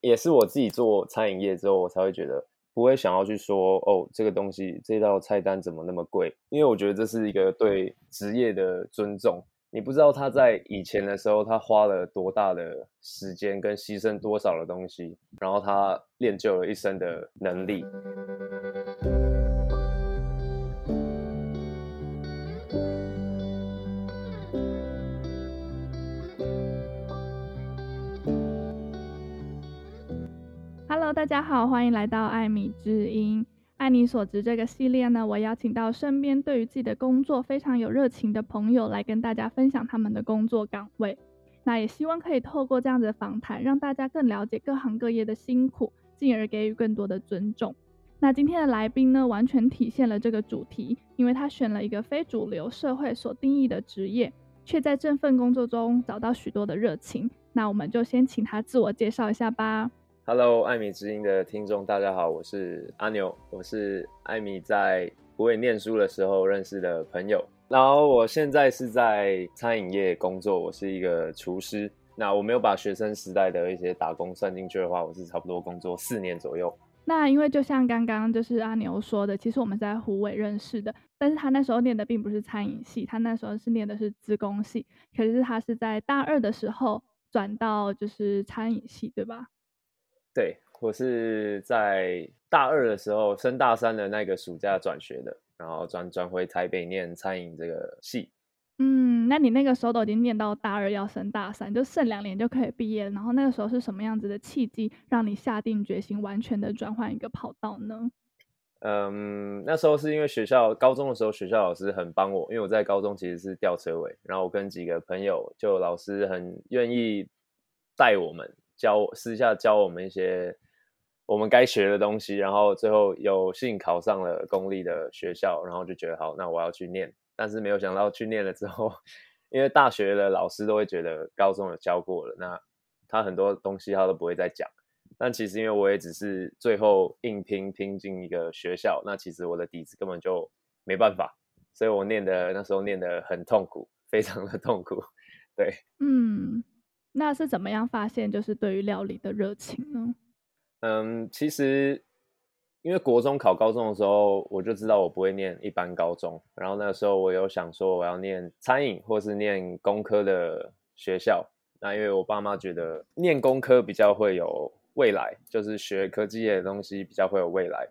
也是我自己做餐饮业之后，我才会觉得不会想要去说哦，这个东西这道菜单怎么那么贵？因为我觉得这是一个对职业的尊重。你不知道他在以前的时候，他花了多大的时间跟牺牲多少的东西，然后他练就了一身的能力。大家好，欢迎来到艾米之音。爱你所值这个系列呢，我邀请到身边对于自己的工作非常有热情的朋友来跟大家分享他们的工作岗位。那也希望可以透过这样子的访谈，让大家更了解各行各业的辛苦，进而给予更多的尊重。那今天的来宾呢，完全体现了这个主题，因为他选了一个非主流社会所定义的职业，却在这份工作中找到许多的热情。那我们就先请他自我介绍一下吧。Hello，艾米之音的听众，大家好，我是阿牛，我是艾米在虎尾念书的时候认识的朋友。然后我现在是在餐饮业工作，我是一个厨师。那我没有把学生时代的一些打工算进去的话，我是差不多工作四年左右。那因为就像刚刚就是阿牛说的，其实我们在虎尾认识的，但是他那时候念的并不是餐饮系，他那时候是念的是资工系，可是他是在大二的时候转到就是餐饮系，对吧？对，我是在大二的时候升大三的那个暑假转学的，然后转转回台北念餐饮这个系。嗯，那你那个时候都已经念到大二要升大三，就剩两年就可以毕业了。然后那个时候是什么样子的契机，让你下定决心完全的转换一个跑道呢？嗯，那时候是因为学校高中的时候学校老师很帮我，因为我在高中其实是吊车尾，然后我跟几个朋友就老师很愿意带我们。教私下教我们一些我们该学的东西，然后最后有幸考上了公立的学校，然后就觉得好，那我要去念。但是没有想到去念了之后，因为大学的老师都会觉得高中有教过了，那他很多东西他都不会再讲。但其实因为我也只是最后硬拼拼进一个学校，那其实我的底子根本就没办法，所以我念的那时候念的很痛苦，非常的痛苦。对，嗯。那是怎么样发现就是对于料理的热情呢？嗯，其实因为国中考高中的时候，我就知道我不会念一般高中，然后那时候我有想说我要念餐饮或是念工科的学校。那因为我爸妈觉得念工科比较会有未来，就是学科技业的东西比较会有未来。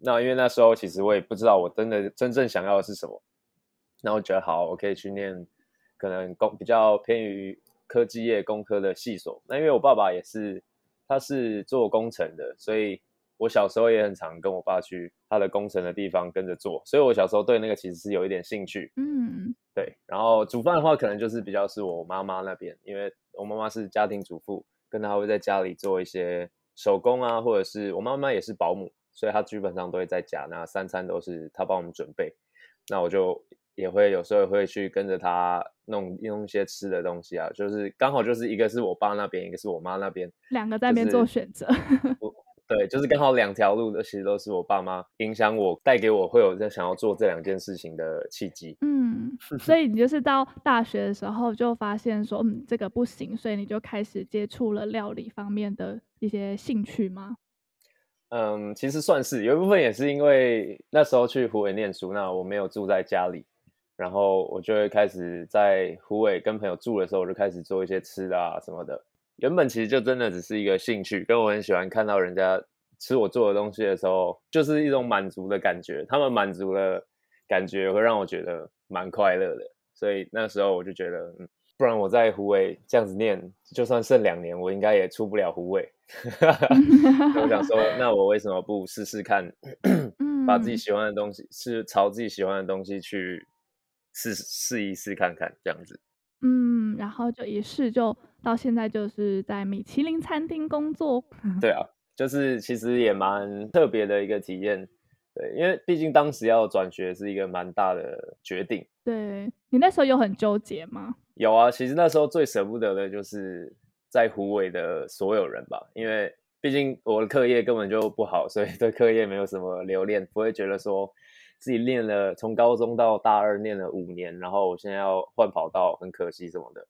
那因为那时候其实我也不知道我真的真正想要的是什么，那我觉得好，我可以去念可能工比较偏于。科技业工科的系所，那因为我爸爸也是，他是做工程的，所以我小时候也很常跟我爸去他的工程的地方跟着做，所以我小时候对那个其实是有一点兴趣，嗯，对。然后煮饭的话，可能就是比较是我妈妈那边，因为我妈妈是家庭主妇，跟她会在家里做一些手工啊，或者是我妈妈也是保姆，所以她基本上都会在家，那三餐都是她帮我们准备，那我就。也会有时候会去跟着他弄弄一些吃的东西啊，就是刚好就是一个是我爸那边，一个是我妈那边，两个在那边做选择。对，就是刚好两条路的，其实都是我爸妈影响我，带给我会有在想要做这两件事情的契机。嗯，所以你就是到大学的时候就发现说，嗯，这个不行，所以你就开始接触了料理方面的一些兴趣吗？嗯，其实算是有一部分也是因为那时候去湖北念书，那我没有住在家里。然后我就会开始在虎尾跟朋友住的时候，我就开始做一些吃的啊什么的。原本其实就真的只是一个兴趣，跟我很喜欢看到人家吃我做的东西的时候，就是一种满足的感觉。他们满足了感觉会让我觉得蛮快乐的。所以那时候我就觉得，嗯，不然我在虎尾这样子念，就算剩两年，我应该也出不了虎尾。我想说，那我为什么不试试看，把自己喜欢的东西是朝自己喜欢的东西去。试试一试看看这样子，嗯，然后就一试就到现在就是在米其林餐厅工作。对啊，就是其实也蛮特别的一个体验。对，因为毕竟当时要转学是一个蛮大的决定。对，你那时候有很纠结吗？有啊，其实那时候最舍不得的就是在湖尾的所有人吧，因为毕竟我的课业根本就不好，所以对课业没有什么留恋，不会觉得说。自己练了，从高中到大二练了五年，然后我现在要换跑道，很可惜什么的，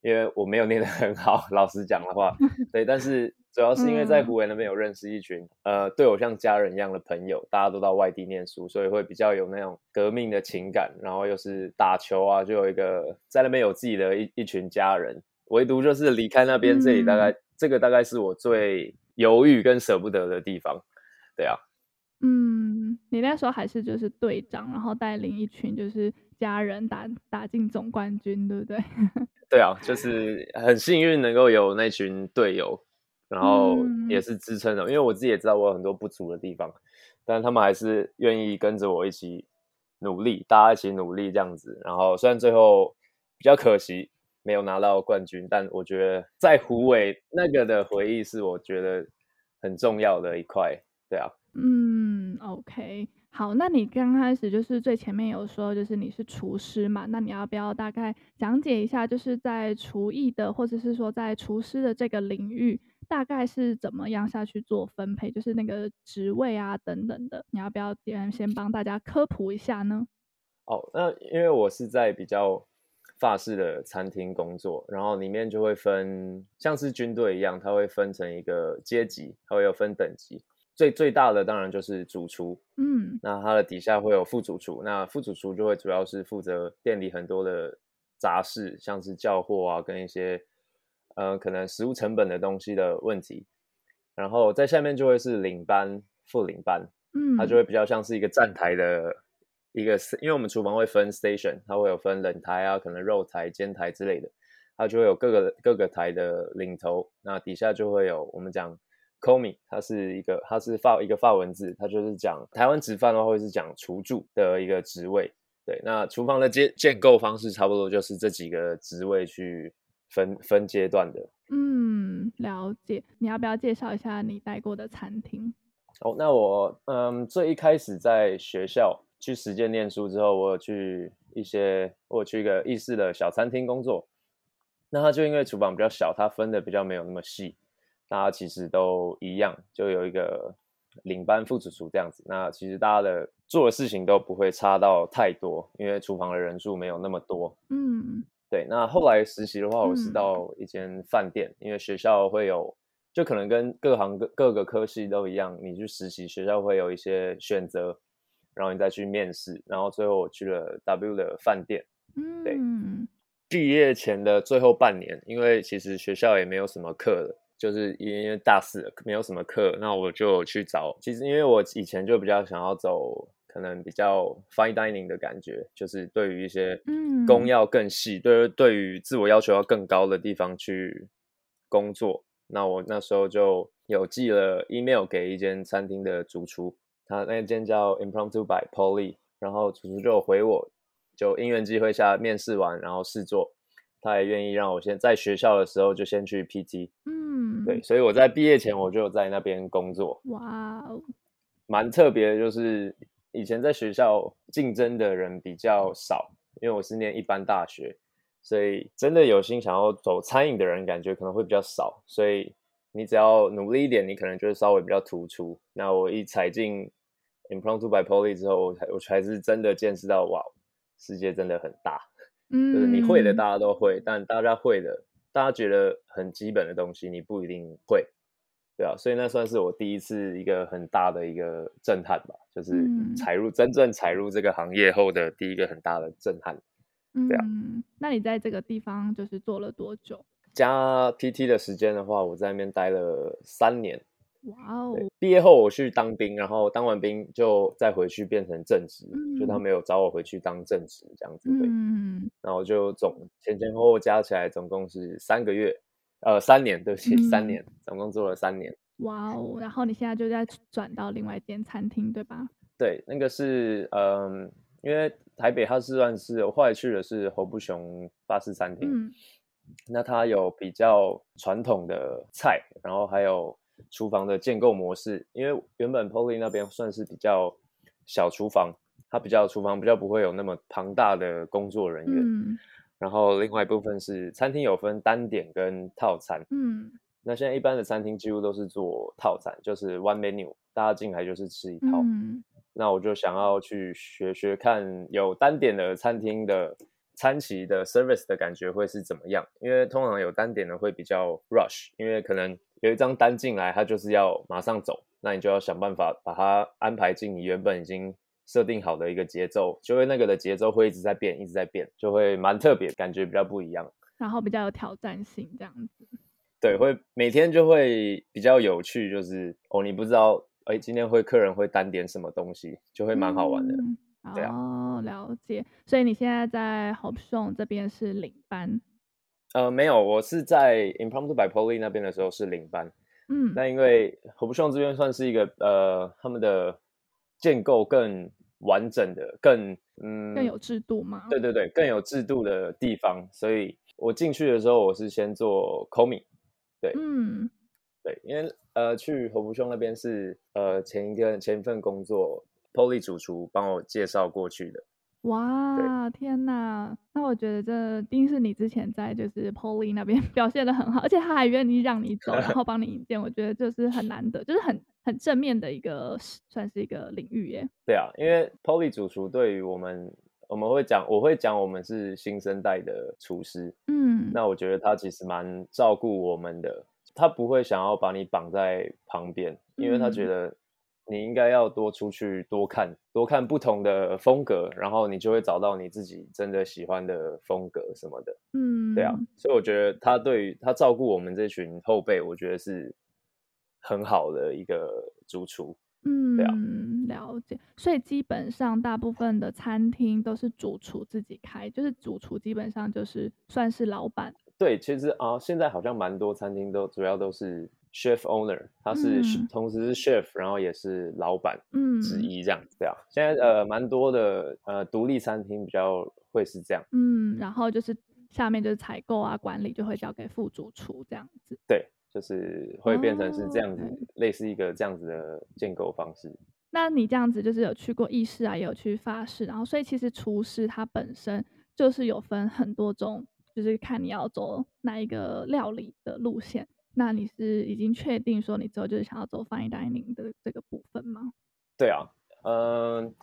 因为我没有练得很好。老实讲的话，对，但是主要是因为在湖北那边有认识一群、嗯、呃对我像家人一样的朋友，大家都到外地念书，所以会比较有那种革命的情感。然后又是打球啊，就有一个在那边有自己的一一群家人。唯独就是离开那边，这里大概、嗯、这个大概是我最犹豫跟舍不得的地方。对啊，嗯，你那时候还是就是队长，然后带领一群就是家人打打进总冠军，对不对？对啊，就是很幸运能够有那群队友，然后也是支撑的。嗯、因为我自己也知道我有很多不足的地方，但他们还是愿意跟着我一起努力，大家一起努力这样子。然后虽然最后比较可惜没有拿到冠军，但我觉得在虎尾那个的回忆是我觉得很重要的一块。对啊，嗯，OK。好，那你刚开始就是最前面有说，就是你是厨师嘛？那你要不要大概讲解一下，就是在厨艺的，或者是说在厨师的这个领域，大概是怎么样下去做分配，就是那个职位啊等等的，你要不要先先帮大家科普一下呢？哦，那因为我是在比较法式的餐厅工作，然后里面就会分，像是军队一样，它会分成一个阶级，它会有分等级。最最大的当然就是主厨，嗯，那它的底下会有副主厨，那副主厨就会主要是负责店里很多的杂事，像是叫货啊，跟一些呃可能食物成本的东西的问题。然后在下面就会是领班、副领班，嗯，他就会比较像是一个站台的一个，因为我们厨房会分 station，它会有分冷台啊，可能肉台、煎台之类的，它就会有各个各个台的领头，那底下就会有我们讲。Commis，它是一个，它是法一个法文字，它就是讲台湾直翻的话，会是讲厨助的一个职位。对，那厨房的建建构方式差不多就是这几个职位去分分阶段的。嗯，了解。你要不要介绍一下你待过的餐厅？哦，那我嗯，最一开始在学校去实践念书之后，我有去一些，我有去一个意式的小餐厅工作。那它就因为厨房比较小，它分的比较没有那么细。大家其实都一样，就有一个领班、副主厨这样子。那其实大家的做的事情都不会差到太多，因为厨房的人数没有那么多。嗯，对。那后来实习的话，我是到一间饭店，嗯、因为学校会有，就可能跟各行各各个科系都一样，你去实习，学校会有一些选择，然后你再去面试，然后最后我去了 W 的饭店。嗯，对。毕业前的最后半年，因为其实学校也没有什么课了。就是因为大四没有什么课，那我就去找。其实因为我以前就比较想要走可能比较 fine dining 的感觉，就是对于一些工要更细，对、嗯、对于自我要求要更高的地方去工作。那我那时候就有寄了 email 给一间餐厅的主厨，他那间叫 Impromptu by Polly，然后主厨就回我，就因缘机会下面试完，然后试做。他也愿意让我先在学校的时候就先去 PT，嗯，对，所以我在毕业前我就在那边工作。哇哦，蛮特别的，就是以前在学校竞争的人比较少，因为我是念一般大学，所以真的有心想要走餐饮的人感觉可能会比较少，所以你只要努力一点，你可能就会稍微比较突出。那我一踩进 Impromptu by Polly 之后，我才我才是真的见识到，哇，世界真的很大。嗯，就是你会的，大家都会，但大家会的，大家觉得很基本的东西，你不一定会，对啊，所以那算是我第一次一个很大的一个震撼吧，就是踩入、嗯、真正踩入这个行业后的第一个很大的震撼，对啊。嗯，那你在这个地方就是做了多久？加 PT 的时间的话，我在那边待了三年。哇哦！毕业后我去当兵，然后当完兵就再回去变成正职，嗯、就他没有找我回去当正职这样子。对，嗯、然后就总前前后后加起来总共是三个月，呃，三年，对不起，嗯、三年，总共做了三年。哇哦！然后你现在就在转到另外一间餐厅，对吧？对，那个是嗯，因为台北它是算是我后来去的是侯不雄巴士餐厅，嗯、那它有比较传统的菜，然后还有。厨房的建构模式，因为原本 Polly 那边算是比较小厨房，它比较厨房比较不会有那么庞大的工作人员。嗯。然后另外一部分是餐厅有分单点跟套餐。嗯。那现在一般的餐厅几乎都是做套餐，就是 one menu，大家进来就是吃一套。嗯。那我就想要去学学看有单点的餐厅的餐期的 service 的感觉会是怎么样，因为通常有单点的会比较 rush，因为可能。有一张单进来，他就是要马上走，那你就要想办法把它安排进你原本已经设定好的一个节奏，就会那个的节奏会一直在变，一直在变，就会蛮特别，感觉比较不一样，然后比较有挑战性这样子。对，会每天就会比较有趣，就是哦，你不知道，哎，今天会客人会单点什么东西，就会蛮好玩的。嗯对啊、哦，了解。所以你现在在 Hopson 这边是领班？呃，没有，我是在 Impromptu by Polly 那边的时候是领班。嗯，那因为 Hopson 这边算是一个呃，他们的建构更完整的、更嗯更有制度吗？对对对，更有制度的地方。所以我进去的时候，我是先做 Comi，。对，嗯，对，因为呃，去 Hopson 那边是呃前一个前一份工作。Polly 主厨帮我介绍过去的，哇，天哪！那我觉得这一定是你之前在就是 Polly 那边 表现的很好，而且他还愿意让你走，然后 帮你引荐，我觉得就是很难得，就是很很正面的一个算是一个领域耶。对啊，因为 Polly 主厨对于我们，我们会讲，我会讲我们是新生代的厨师，嗯，那我觉得他其实蛮照顾我们的，他不会想要把你绑在旁边，因为他觉得。你应该要多出去，多看，多看不同的风格，然后你就会找到你自己真的喜欢的风格什么的。嗯，对啊，所以我觉得他对于他照顾我们这群后辈，我觉得是很好的一个主厨。嗯，对啊，了解。所以基本上大部分的餐厅都是主厨自己开，就是主厨基本上就是算是老板。对，其实啊，现在好像蛮多餐厅都主要都是。Chef owner，他是、嗯、同时是 chef，然后也是老板之一这样子，对啊。现在呃蛮多的呃独立餐厅比较会是这样，嗯，然后就是下面就是采购啊管理就会交给副主厨这样子，对，就是会变成是这样子，哦、类似一个这样子的建构方式。那你这样子就是有去过意式啊，也有去法式，然后所以其实厨师他本身就是有分很多种，就是看你要走哪一个料理的路线。那你是已经确定说你之后就是想要做 fine dining 的这个部分吗？对啊，嗯，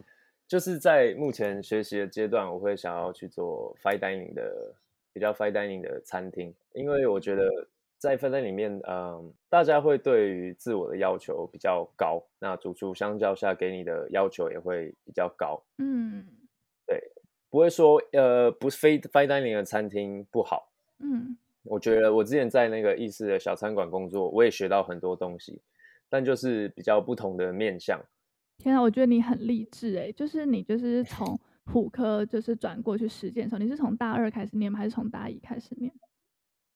就是在目前学习的阶段，我会想要去做 fine dining 的比较 fine dining 的餐厅，因为我觉得在 fine dining 里面，嗯，大家会对于自我的要求比较高，那主厨相较下给你的要求也会比较高。嗯，对，不会说呃，不是非 fine dining 的餐厅不好。嗯。我觉得我之前在那个意式的小餐馆工作，我也学到很多东西，但就是比较不同的面向。天啊，我觉得你很励志哎！就是你就是从普科就是转过去实践的时候，你是从大二开始念吗？还是从大一开始念？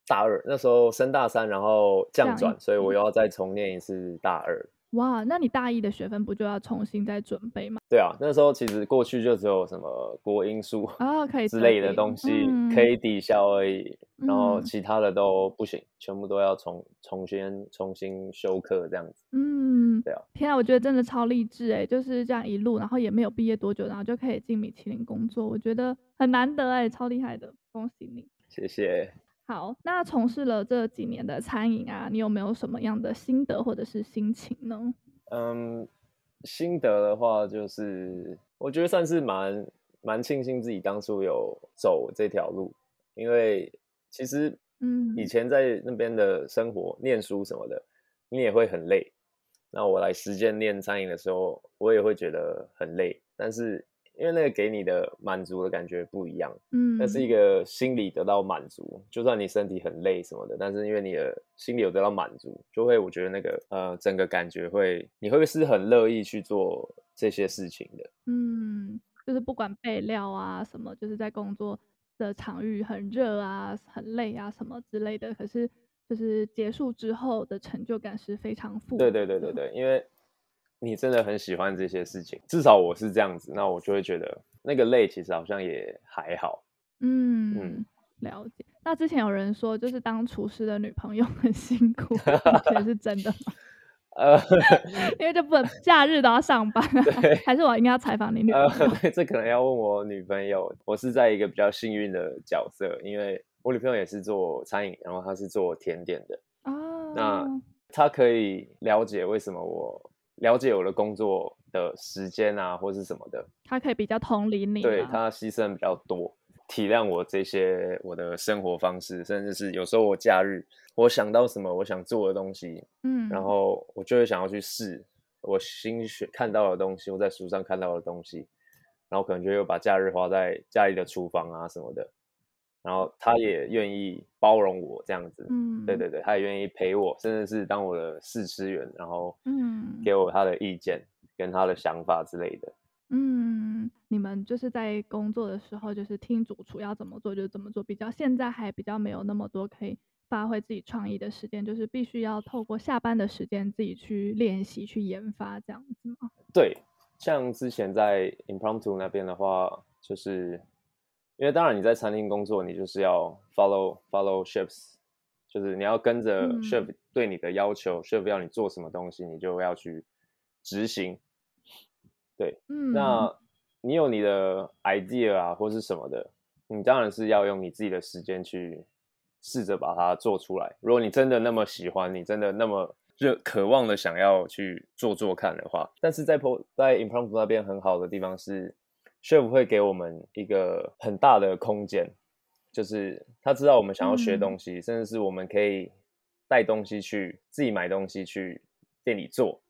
大二那时候升大三，然后降转，所以我又要再重念一次大二。哇，那你大一的学分不就要重新再准备吗？对啊，那时候其实过去就只有什么国英数啊，可以之类的东西可以抵消而已，嗯、然后其他的都不行，全部都要重重新重新修课这样子。嗯，对啊。天啊，我觉得真的超励志哎，就是这样一路，然后也没有毕业多久，然后就可以进米其林工作，我觉得很难得哎，超厉害的，恭喜你！谢谢。好，那从事了这几年的餐饮啊，你有没有什么样的心得或者是心情呢？嗯，心得的话，就是我觉得算是蛮蛮庆幸自己当初有走这条路，因为其实嗯，以前在那边的生活、嗯、念书什么的，你也会很累。那我来实践念餐饮的时候，我也会觉得很累，但是。因为那个给你的满足的感觉不一样，嗯，那是一个心理得到满足，就算你身体很累什么的，但是因为你的心里有得到满足，就会我觉得那个呃整个感觉会，你会不会是很乐意去做这些事情的？嗯，就是不管备料啊什么，就是在工作的场域很热啊、很累啊什么之类的，可是就是结束之后的成就感是非常富。对对对对对，因为。你真的很喜欢这些事情，至少我是这样子，那我就会觉得那个累其实好像也还好。嗯嗯，了解。那之前有人说，就是当厨师的女朋友很辛苦，你觉得是真的吗？呃，因为就不能假日都要上班，对还是我应该要采访你女朋友？呃，这可能要问我女朋友。我是在一个比较幸运的角色，因为我女朋友也是做餐饮，然后她是做甜点的。哦，那她可以了解为什么我。了解我的工作的时间啊，或是什么的，他可以比较同理你，对他牺牲比较多。体谅我这些我的生活方式，甚至是有时候我假日我想到什么我想做的东西，嗯，然后我就会想要去试我新学看到的东西，我在书上看到的东西，然后可能就又把假日花在家里的厨房啊什么的。然后他也愿意包容我这样子，嗯，对对对，他也愿意陪我，甚至是当我的试吃员，然后嗯，给我他的意见跟他的想法之类的。嗯，你们就是在工作的时候，就是听主厨要怎么做就怎么做，比较现在还比较没有那么多可以发挥自己创意的时间，就是必须要透过下班的时间自己去练习去研发这样子吗？对，像之前在 Impromptu 那边的话，就是。因为当然你在餐厅工作，你就是要 follow follow chefs，就是你要跟着 chef 对你的要求，嗯，chef 要你做什么东西，你就要去执行。对，嗯，那你有你的 idea 啊，或是什么的，你当然是要用你自己的时间去试着把它做出来。如果你真的那么喜欢，你真的那么热渴望的想要去做做看的话，但是在 po 在 Impromptu 那边很好的地方是。Chef 会给我们一个很大的空间，就是他知道我们想要学东西，嗯、甚至是我们可以带东西去自己买东西去店里做，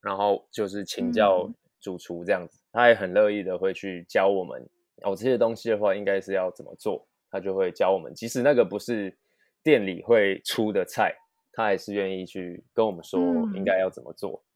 然后就是请教主厨这样子，嗯、他也很乐意的会去教我们。哦，这些东西的话应该是要怎么做，他就会教我们。即使那个不是店里会出的菜，他还是愿意去跟我们说应该要怎么做。嗯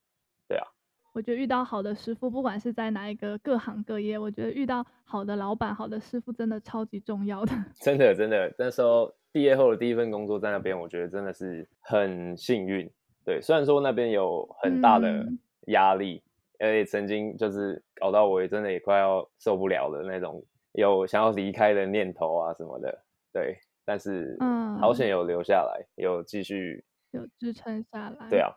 我觉得遇到好的师傅，不管是在哪一个各行各业，我觉得遇到好的老板、好的师傅真的超级重要的。真的，真的，那时候毕业后的第一份工作在那边，我觉得真的是很幸运。对，虽然说那边有很大的压力，而且、嗯、曾经就是搞到我也真的也快要受不了的那种，有想要离开的念头啊什么的。对，但是嗯，好险有留下来，有继续有支撑下来。对啊，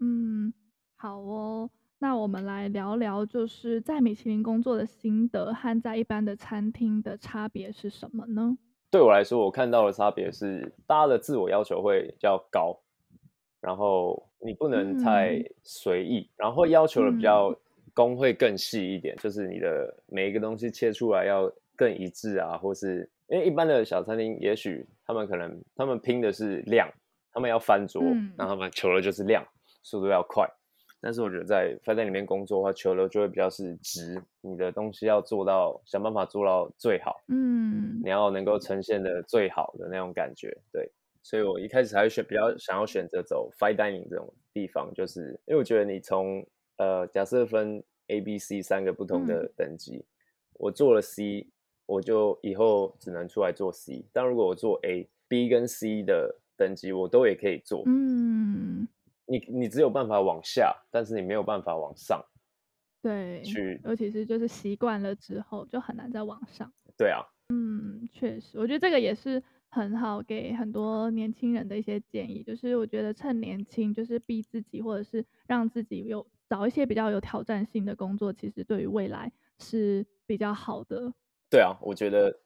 嗯，好哦。那我们来聊聊，就是在米其林工作的心得和在一般的餐厅的差别是什么呢？对我来说，我看到的差别是，大家的自我要求会比较高，然后你不能太随意，嗯、然后要求的比较工会更细一点，嗯、就是你的每一个东西切出来要更一致啊，或是因为一般的小餐厅，也许他们可能他们拼的是量，他们要翻桌，嗯、然后他们求的就是量，速度要快。但是我觉得在饭店里面工作的话，求流就会比较是直，你的东西要做到，想办法做到最好，嗯，你要能够呈现的最好的那种感觉，对，所以我一开始还选比较想要选择走 fine dining 这种地方，就是因为我觉得你从呃假设分 A、B、C 三个不同的等级，嗯、我做了 C，我就以后只能出来做 C，但如果我做 A、B 跟 C 的等级，我都也可以做，嗯。你你只有办法往下，但是你没有办法往上。对，去，尤其是就是习惯了之后，就很难再往上。对啊，嗯，确实，我觉得这个也是很好给很多年轻人的一些建议，就是我觉得趁年轻，就是逼自己，或者是让自己有找一些比较有挑战性的工作，其实对于未来是比较好的。对啊，我觉得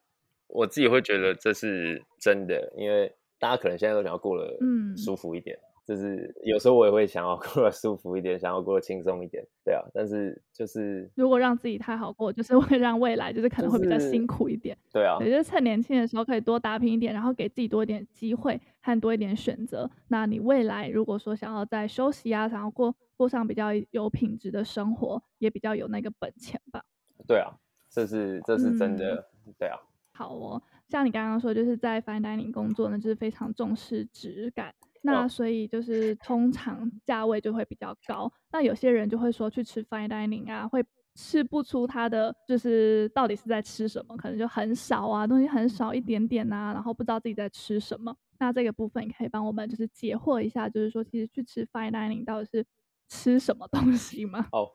我自己会觉得这是真的，因为大家可能现在都想要过得嗯舒服一点。嗯就是有时候我也会想要 过得舒服一点，想要过得轻松一点，对啊。但是就是如果让自己太好过，就是 会让未来就是可能会比较辛苦一点。对啊，也就是趁年轻的时候可以多打拼一点，然后给自己多一点机会和多一点选择。那你未来如果说想要在休息啊，想要过过上比较有品质的生活，也比较有那个本钱吧。对啊，这是这是真的，嗯、对啊。好哦，像你刚刚说，就是在 fine dining 工作呢，就是非常重视质感。那所以就是通常价位就会比较高。那有些人就会说去吃 fine dining 啊，会吃不出它的就是到底是在吃什么，可能就很少啊，东西很少一点点啊，然后不知道自己在吃什么。那这个部分你可以帮我们就是解惑一下，就是说其实去吃 fine dining 到底是吃什么东西吗？哦，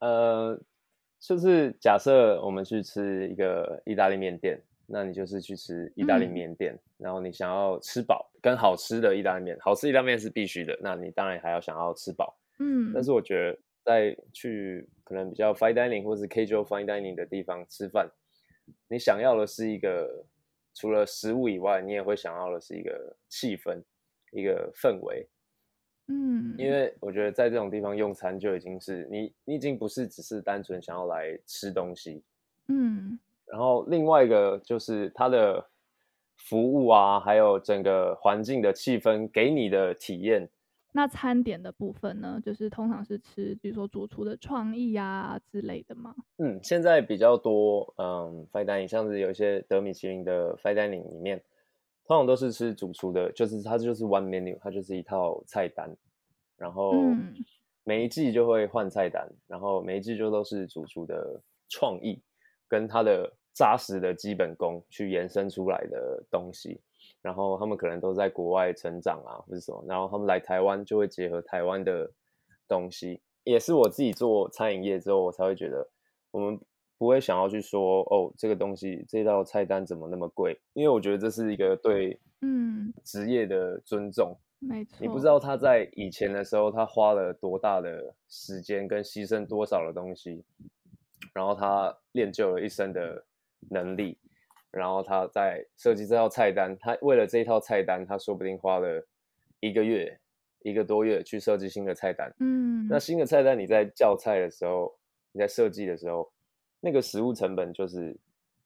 呃，就是假设我们去吃一个意大利面店。那你就是去吃意大利面店，嗯、然后你想要吃饱，跟好吃的意大利面，好吃意大利面是必须的。那你当然还要想要吃饱，嗯。但是我觉得在去可能比较 fine dining 或是 casual fine dining 的地方吃饭，你想要的是一个除了食物以外，你也会想要的是一个气氛，一个氛围，嗯。因为我觉得在这种地方用餐就已经是你，你已经不是只是单纯想要来吃东西，嗯。然后另外一个就是它的服务啊，还有整个环境的气氛给你的体验。那餐点的部分呢，就是通常是吃，比如说主厨的创意啊之类的吗？嗯，现在比较多，嗯，fine dining，像是有一些德米其林的 fine dining 里面，通常都是吃主厨的，就是它就是 one menu，它就是一套菜单，然后每一季就会换菜单，然后每一季就都是主厨的创意跟他的扎实的基本功去延伸出来的东西。然后他们可能都在国外成长啊，或者什么，然后他们来台湾就会结合台湾的东西，也是我自己做餐饮业之后，我才会觉得我们不会想要去说哦，这个东西这道菜单怎么那么贵？因为我觉得这是一个对嗯职业的尊重，没错。你不知道他在以前的时候他花了多大的时间跟牺牲多少的东西，然后他练就了一身的能力。然后他在设计这套菜单，他为了这一套菜单，他说不定花了一个月、一个多月去设计新的菜单。嗯，那新的菜单你在叫菜的时候，你在设计的时候，那个食物成本就是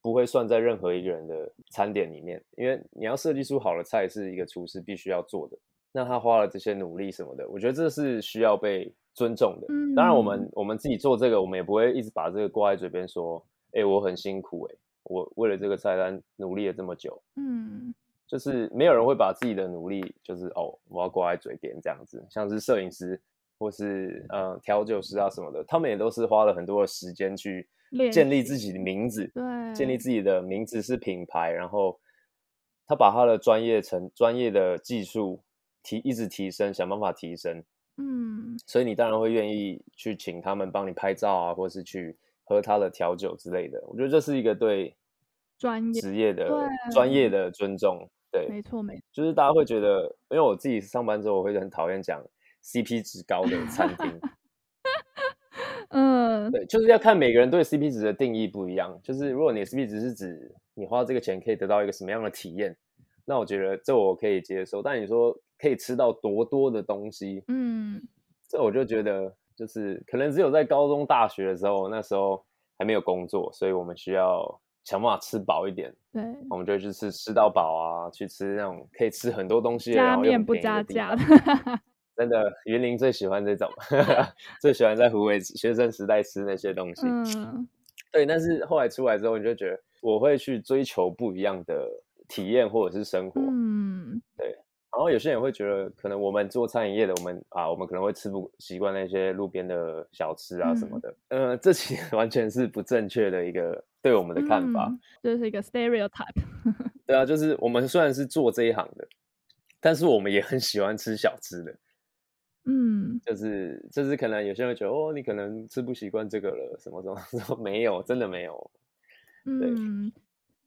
不会算在任何一个人的餐点里面，因为你要设计出好的菜是一个厨师必须要做的。那他花了这些努力什么的，我觉得这是需要被尊重的。嗯，当然我们我们自己做这个，我们也不会一直把这个挂在嘴边说，哎，我很辛苦，哎。我为了这个菜单努力了这么久，嗯，就是没有人会把自己的努力，就是哦，我要挂在嘴边这样子。像是摄影师或是呃调酒师啊什么的，他们也都是花了很多的时间去建立自己的名字，对，建立自己的名字是品牌，然后他把他的专业成专业的技术提一直提升，想办法提升，嗯，所以你当然会愿意去请他们帮你拍照啊，或是去。喝他的调酒之类的，我觉得这是一个对专业职业的专业的尊重。对，没错没错，就是大家会觉得，因为我自己上班之后，我会很讨厌讲 CP 值高的餐厅。嗯，对，就是要看每个人对 CP 值的定义不一样。就是如果你的 CP 值是指你花这个钱可以得到一个什么样的体验，那我觉得这我可以接受。但你说可以吃到多多的东西，嗯，这我就觉得。就是可能只有在高中、大学的时候，那时候还没有工作，所以我们需要想办法吃饱一点。对，我们就去吃吃到饱啊，去吃那种可以吃很多东西的，加面不加价的。真的，云林最喜欢这种，最喜欢在湖北学生时代吃那些东西。嗯，对。但是后来出来之后，你就觉得我会去追求不一样的体验或者是生活。嗯，对。然后有些人会觉得，可能我们做餐饮业的，我们啊，我们可能会吃不习惯那些路边的小吃啊什么的。嗯，呃，这其实 完全是不正确的一个对我们的看法，这，就是一个 stereotype。对啊，就是我们虽然是做这一行的，但是我们也很喜欢吃小吃的。嗯，就是就是可能有些人会觉得，哦，你可能吃不习惯这个了，什么什么，什 么没有，真的没有。嗯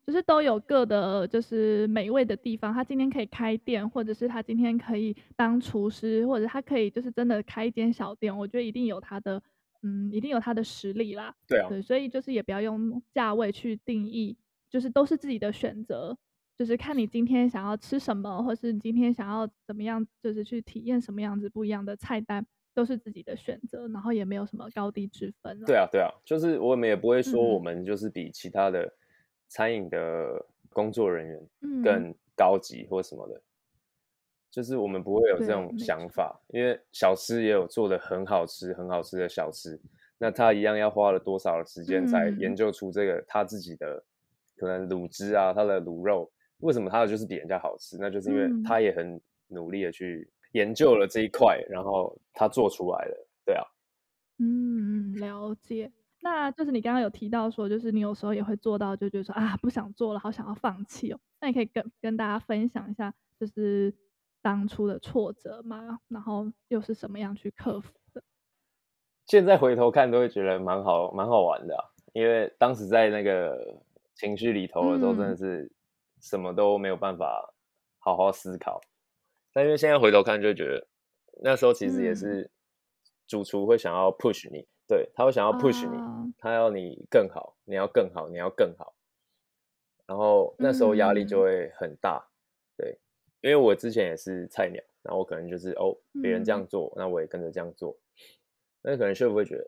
就是都有各的，就是美味的地方。他今天可以开店，或者是他今天可以当厨师，或者他可以就是真的开一间小店。我觉得一定有他的，嗯，一定有他的实力啦。对啊，对，所以就是也不要用价位去定义，就是都是自己的选择，就是看你今天想要吃什么，或是你今天想要怎么样，就是去体验什么样子不一样的菜单，都是自己的选择，然后也没有什么高低之分。对啊，对啊，就是我们也不会说我们就是比其他的。餐饮的工作人员更高级或什么的，嗯，就是我们不会有这种想法，因为小吃也有做的很好吃、很好吃的小吃，那他一样要花了多少的时间才研究出这个他自己的可能卤汁啊，他的卤肉为什么他的就是比人家好吃？那就是因为他也很努力的去研究了这一块，然后他做出来了，对啊，嗯，了解。那就是你刚刚有提到说，就是你有时候也会做到，就觉得说啊，不想做了，好想要放弃哦。那你可以跟跟大家分享一下，就是当初的挫折吗？然后又是什么样去克服的？现在回头看都会觉得蛮好，蛮好玩的啊。因为当时在那个情绪里头的时候，真的是什么都没有办法好好思考。嗯。但因为现在回头看，就觉得那时候其实也是主厨会想要 push 你。对，他会想要 push 你，uh, 他要你更好，你要更好，你要更好，然后那时候压力就会很大。嗯、对，因为我之前也是菜鸟，然后我可能就是哦，别人这样做，嗯、那我也跟着这样做。那可能 chef 会觉得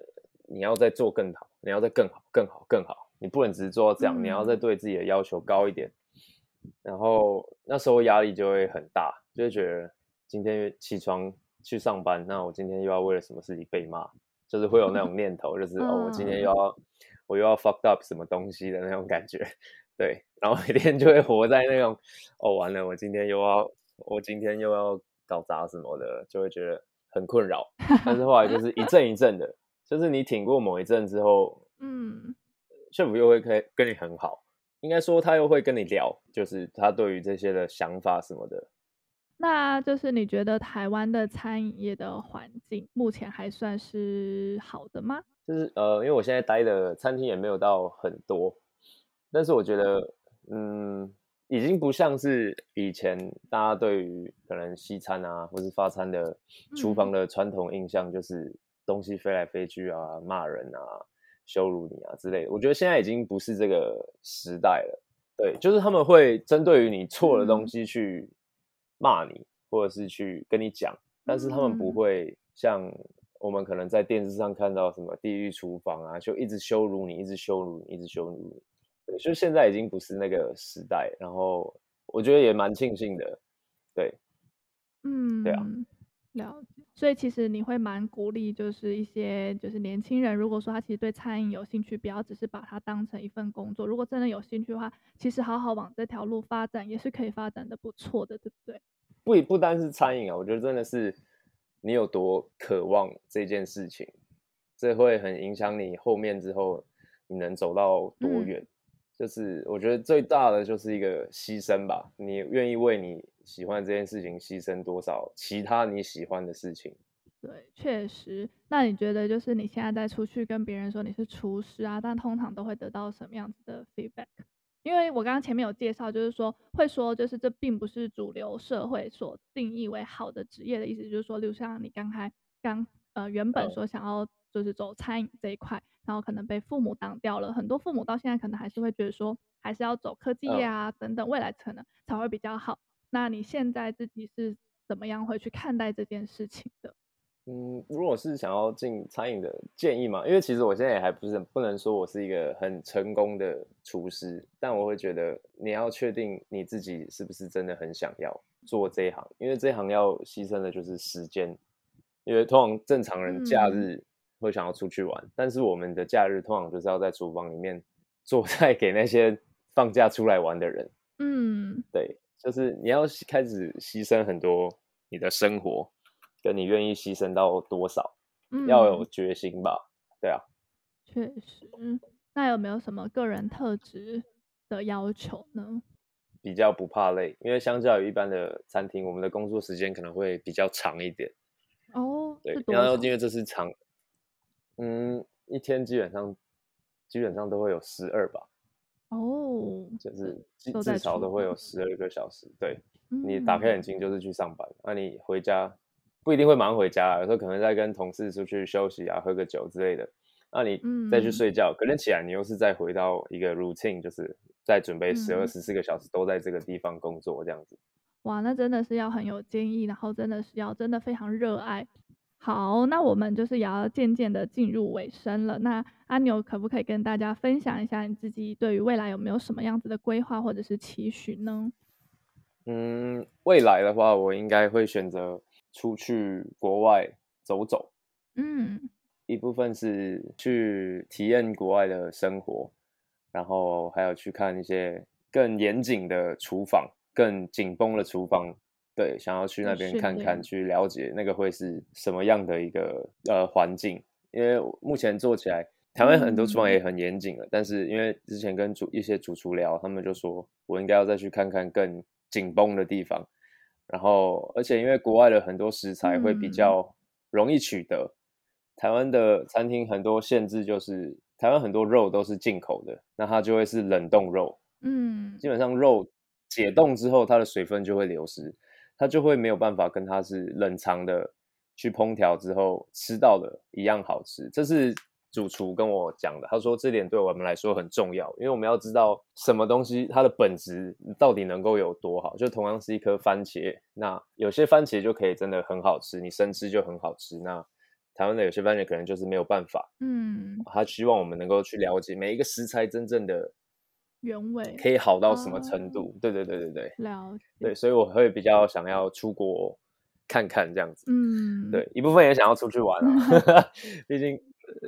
你要再做更好，你要再更好、更好、更好。你不能只是做到这样，嗯、你要再对自己的要求高一点。然后那时候压力就会很大，就会觉得今天起床去上班，那我今天又要为了什么事情被骂，就是会有那种念头，就是、嗯、哦，我今天又要我又要 fucked up 什么东西的那种感觉。对，然后每天就会活在那种哦，完了，我今天又要我今天又要搞砸什么的，就会觉得很困扰。但是后来就是一阵一阵的，就是你挺过某一阵之后，嗯，师傅又会跟跟你很好。应该说，他又会跟你聊，就是他对于这些的想法什么的。那就是你觉得台湾的餐饮业的环境目前还算是好的吗？就是呃，因为我现在待的餐厅也没有到很多，但是我觉得，嗯，已经不像是以前大家对于可能西餐啊，或是法餐的厨房的传统印象，就是东西飞来飞去啊，骂人啊。羞辱你啊之类的，我觉得现在已经不是这个时代了。对，就是他们会针对于你错的东西去骂你，嗯、或者是去跟你讲，但是他们不会像我们可能在电视上看到什么地狱厨房啊，就一直羞辱你，一直羞辱你，一直羞辱你。对，就现在已经不是那个时代，然后我觉得也蛮庆幸的。对，嗯，对啊。了解，所以其实你会蛮鼓励，就是一些就是年轻人，如果说他其实对餐饮有兴趣，不要只是把它当成一份工作。如果真的有兴趣的话，其实好好往这条路发展也是可以发展的不错的，对不对？不不单是餐饮啊，我觉得真的是你有多渴望这件事情，这会很影响你后面之后你能走到多远。嗯就是我觉得最大的就是一个牺牲吧，你愿意为你喜欢这件事情牺牲多少其他你喜欢的事情？对，确实。那你觉得就是你现在在出去跟别人说你是厨师啊，但通常都会得到什么样子的 feedback？因为我刚刚前面有介绍，就是说会说就是这并不是主流社会所定义为好的职业的意思，就是说，例如像你刚才刚呃原本说想要就是走餐饮这一块。然后可能被父母挡掉了，很多父母到现在可能还是会觉得说，还是要走科技业啊等等，未来可能才会比较好。那你现在自己是怎么样会去看待这件事情的？嗯，如果是想要进餐饮的建议嘛，因为其实我现在也还不是不能说我是一个很成功的厨师，但我会觉得你要确定你自己是不是真的很想要做这一行，因为这一行要牺牲的就是时间，因为通常正常人假日、嗯。会想要出去玩，但是我们的假日通常就是要在厨房里面做菜给那些放假出来玩的人。嗯，对，就是你要开始牺牲很多你的生活，跟你愿意牺牲到多少，嗯、要有决心吧？对啊，确实。那有没有什么个人特质的要求呢？比较不怕累，因为相较于一般的餐厅，我们的工作时间可能会比较长一点。哦，对，然后因为这是长。嗯，一天基本上基本上都会有十二吧。哦，就是至少都会有十二个小时。对，你打开眼睛就是去上班，那、你回家不一定会马上回家，有时候可能在跟同事出去休息啊，喝个酒之类的。那、啊、你再去睡觉，嗯、可能起来你又是再回到一个 routine，就是再准备十二十四个小时都在这个地方工作这样子。哇，那真的是要很有坚毅，然后真的是要真的非常热爱。好，那我们就是也要渐渐的进入尾声了。那阿牛可不可以跟大家分享一下你自己对于未来有没有什么样子的规划或者是期许呢？嗯，未来的话，我应该会选择出去国外走走。嗯，一部分是去体验国外的生活，然后还有去看一些更严谨的厨房，更紧绷的厨房。对，想要去那边看看，去了解那个会是什么样的一个呃环境。因为目前做起来，台湾很多厨房也很严谨了，嗯，但是因为之前跟主一些主厨聊，他们就说我应该要再去看看更紧绷的地方。然后，而且因为国外的很多食材会比较容易取得，嗯，台湾的餐厅很多限制就是台湾很多肉都是进口的，那它就会是冷冻肉。嗯，基本上肉解冻之后，它的水分就会流失。它就会没有办法跟它是冷藏的去烹调之后吃到的一样好吃，这是主厨跟我讲的。他说这点对我们来说很重要，因为我们要知道什么东西它的本质到底能够有多好。就同样是一颗番茄，那有些番茄就可以真的很好吃，你生吃就很好吃。那台湾的有些番茄可能就是没有办法，嗯，他希望我们能够去了解每一个食材真正的原味可以好到什么程度。对对对对对，了解。对，所以我会比较想要出国看看这样子。嗯，对，一部分也想要出去玩啊，毕竟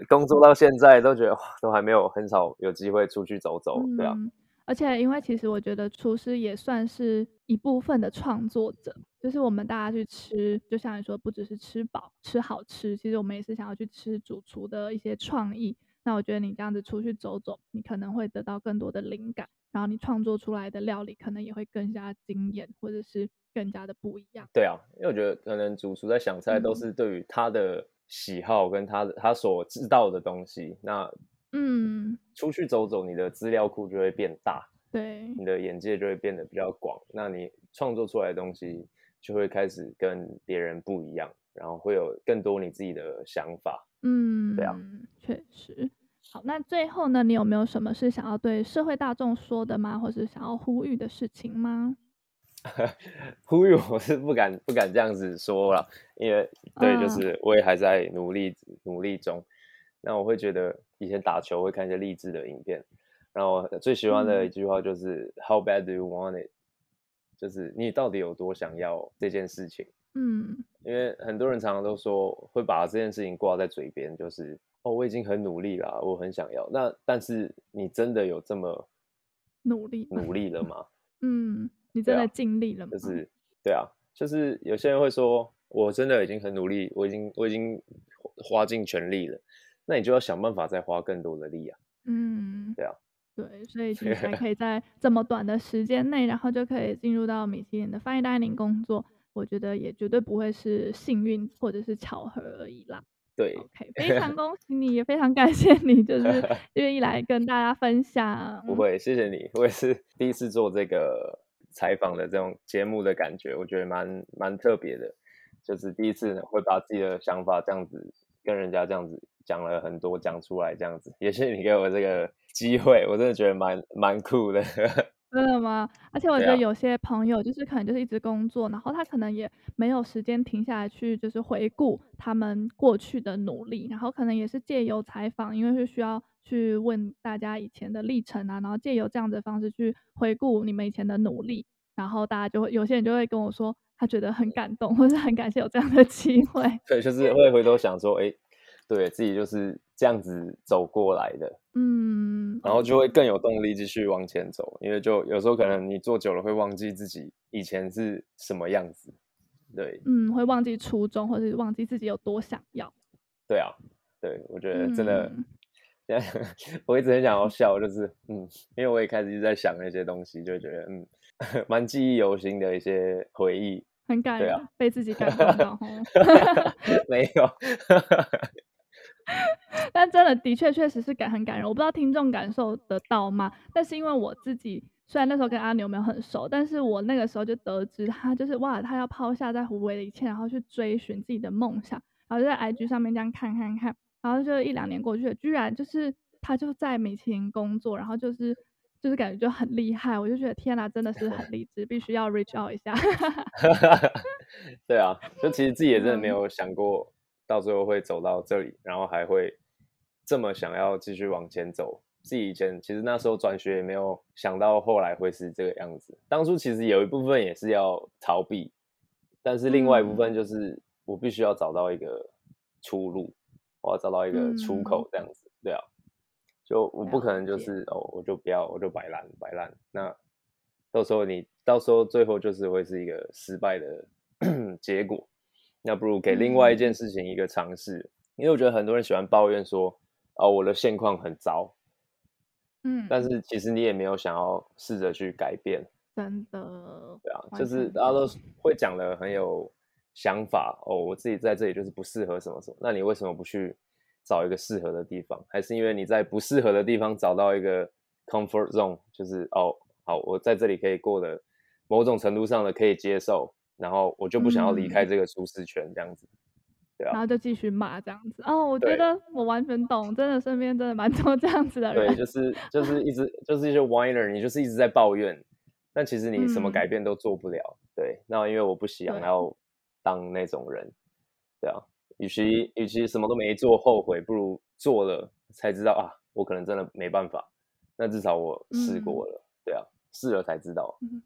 工作到现在都觉得都还没有很少有机会出去走走，对啊。嗯而且，因为其实我觉得厨师也算是一部分的创作者，就是我们大家去吃，就像你说，不只是吃饱、吃好吃，其实我们也是想要去吃主厨的一些创意。那我觉得你这样子出去走走，你可能会得到更多的灵感，然后你创作出来的料理可能也会更加惊艳，或者是更加的不一样。对啊，因为我觉得可能主厨在想菜都是对于他的喜好跟他的他所知道的东西，那。嗯，出去走走，你的资料库就会变大，对，你的眼界就会变得比较广，那你创作出来的东西就会开始跟别人不一样，然后会有更多你自己的想法。嗯，对啊，确实。好，那最后呢，你有没有什么是想要对社会大众说的吗？或是想要呼吁的事情吗？呼吁我是不敢不敢这样子说了，因为对，就是我也还在努力、嗯、努力中。那我会觉得以前打球会看一些励志的影片，然后最喜欢的一句话就是、嗯、How bad do you want it？就是你到底有多想要这件事情？嗯，因为很多人常常都说会把这件事情挂在嘴边，就是哦，我已经很努力了，我很想要。那但是你真的有这么努力努力了吗？嗯，你真的尽力了吗？就是对啊，就是有些人会说我真的已经很努力，我已经我已经花尽全力了。那你就要想办法再花更多的力啊。嗯，对啊，对，所以其实还 可以在这么短的时间内，然后就可以进入到米其林的 Fine Dining 工作。我觉得也绝对不会是幸运或者是巧合而已啦。对，OK，非常恭喜你，也非常感谢你，就是愿意来跟大家分享。不会，谢谢你，我也是第一次做这个采访的这种节目的感觉，我觉得蛮蛮特别的，就是第一次会把自己的想法这样子跟人家这样子。讲了很多，讲出来这样子，也是你给我这个机会，我真的觉得蛮蛮酷的。真的吗？而且我觉得有些朋友就是可能就是一直工作，然后他可能也没有时间停下来去就是回顾他们过去的努力，然后可能也是借由采访，因为是需要去问大家以前的历程啊，然后借由这样子的方式去回顾你们以前的努力，然后大家就会有些人就会跟我说，他觉得很感动，或是很感谢有这样的 机会。对，就是会回头想说，哎。对自己就是这样子走过来的，嗯，然后就会更有动力继续往前走，因为就有时候可能你做久了会忘记自己以前是什么样子，对，嗯，会忘记初衷，或者忘记自己有多想要。对啊，对，我觉得真的，嗯、我一直很想要笑，就是嗯，因为我也开始一直在想那些东西，就觉得嗯，蛮记忆犹新的一些回忆，很感人，啊、被自己感动到，没有。但真的的确确实是感很感人，我不知道听众感受得到吗？但是因为我自己虽然那时候跟阿牛没有很熟，但是我那个时候就得知他就是哇，他要抛下在湖北的一切，然后去追寻自己的梦想，然后就在 IG 上面这样看看看，然后就一两年过去了，居然就是他就在米其林工作，然后就是就是感觉就很厉害，我就觉得天哪，真的是很励志，必须要 reach out 一下。对啊，就其实自己也真的没有想过。到最后会走到这里，然后还会这么想要继续往前走。自己以前其实那时候转学也没有想到后来会是这个样子。当初其实有一部分也是要逃避，但是另外一部分就是我必须要找到一个出路，我要找到一个出口这样子。对啊，就我不可能就是哦，我就不要，我就摆烂摆烂。那到时候你到时候最后就是会是一个失败的 结果。那不如给另外一件事情一个尝试，嗯，因为我觉得很多人喜欢抱怨说，哦，我的现况很糟，嗯，但是其实你也没有想要试着去改变，真的，对啊，就是大家都会讲的很有想法，哦，我自己在这里就是不适合什么什么，那你为什么不去找一个适合的地方？还是因为你在不适合的地方找到一个 comfort zone，就是哦，好，我在这里可以过得某种程度上的可以接受。然后我就不想要离开这个舒适圈，这样子，嗯、对啊，然后就继续骂这样子。哦，我觉得我完全懂，真的身边真的蛮多 这样子的人。对，就是就是一直 就是一些 whiner，你就是一直在抱怨，但其实你什么改变都做不了。嗯、对，那因为我不想要当那种人，对啊，与其与其什么都没做后悔，不如做了才知道啊，我可能真的没办法。那至少我试过了，嗯、对啊，试了才知道。嗯、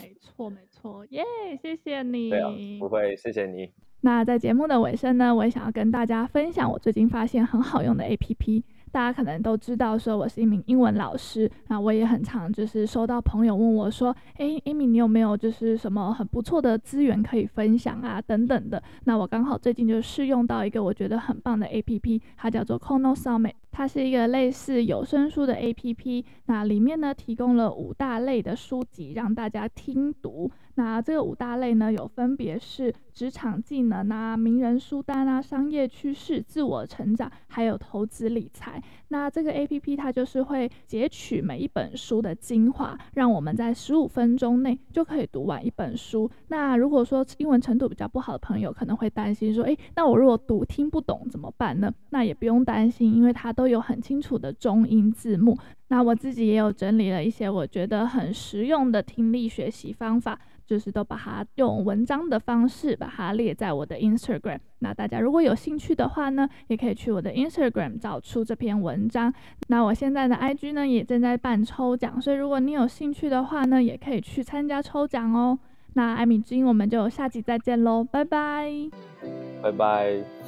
没错没错，耶、yeah，谢谢你。对啊，不会，谢谢你。那在节目的尾声呢，我也想要跟大家分享我最近发现很好用的 APP。大家可能都知道，说我是一名英文老师，那我也很常就是收到朋友问我说，哎，Amy，你有没有就是什么很不错的资源可以分享啊？等等的。那我刚好最近就试用到一个我觉得很棒的 APP，它叫做 Kono Summit，它是一个类似有声书的 APP。那里面呢提供了五大类的书籍让大家听读。那这个五大类呢，有分别是职场技能啊、名人书单啊、商业趋势、自我成长，还有投资理财。那这个 APP 它就是会截取每一本书的精华，让我们在十五分钟内就可以读完一本书。那如果说英文程度比较不好的朋友，可能会担心说，诶，那我如果读听不懂怎么办呢？那也不用担心，因为它都有很清楚的中英字幕。那我自己也有整理了一些我觉得很实用的听力学习方法。就是都把它用文章的方式把它列在我的 Instagram。那大家如果有兴趣的话呢，也可以去我的 Instagram 找出这篇文章。那我现在的 IG 呢也正在办抽奖，所以如果你有兴趣的话呢，也可以去参加抽奖哦。那艾米之音，我们就下集再见喽，拜拜，拜拜。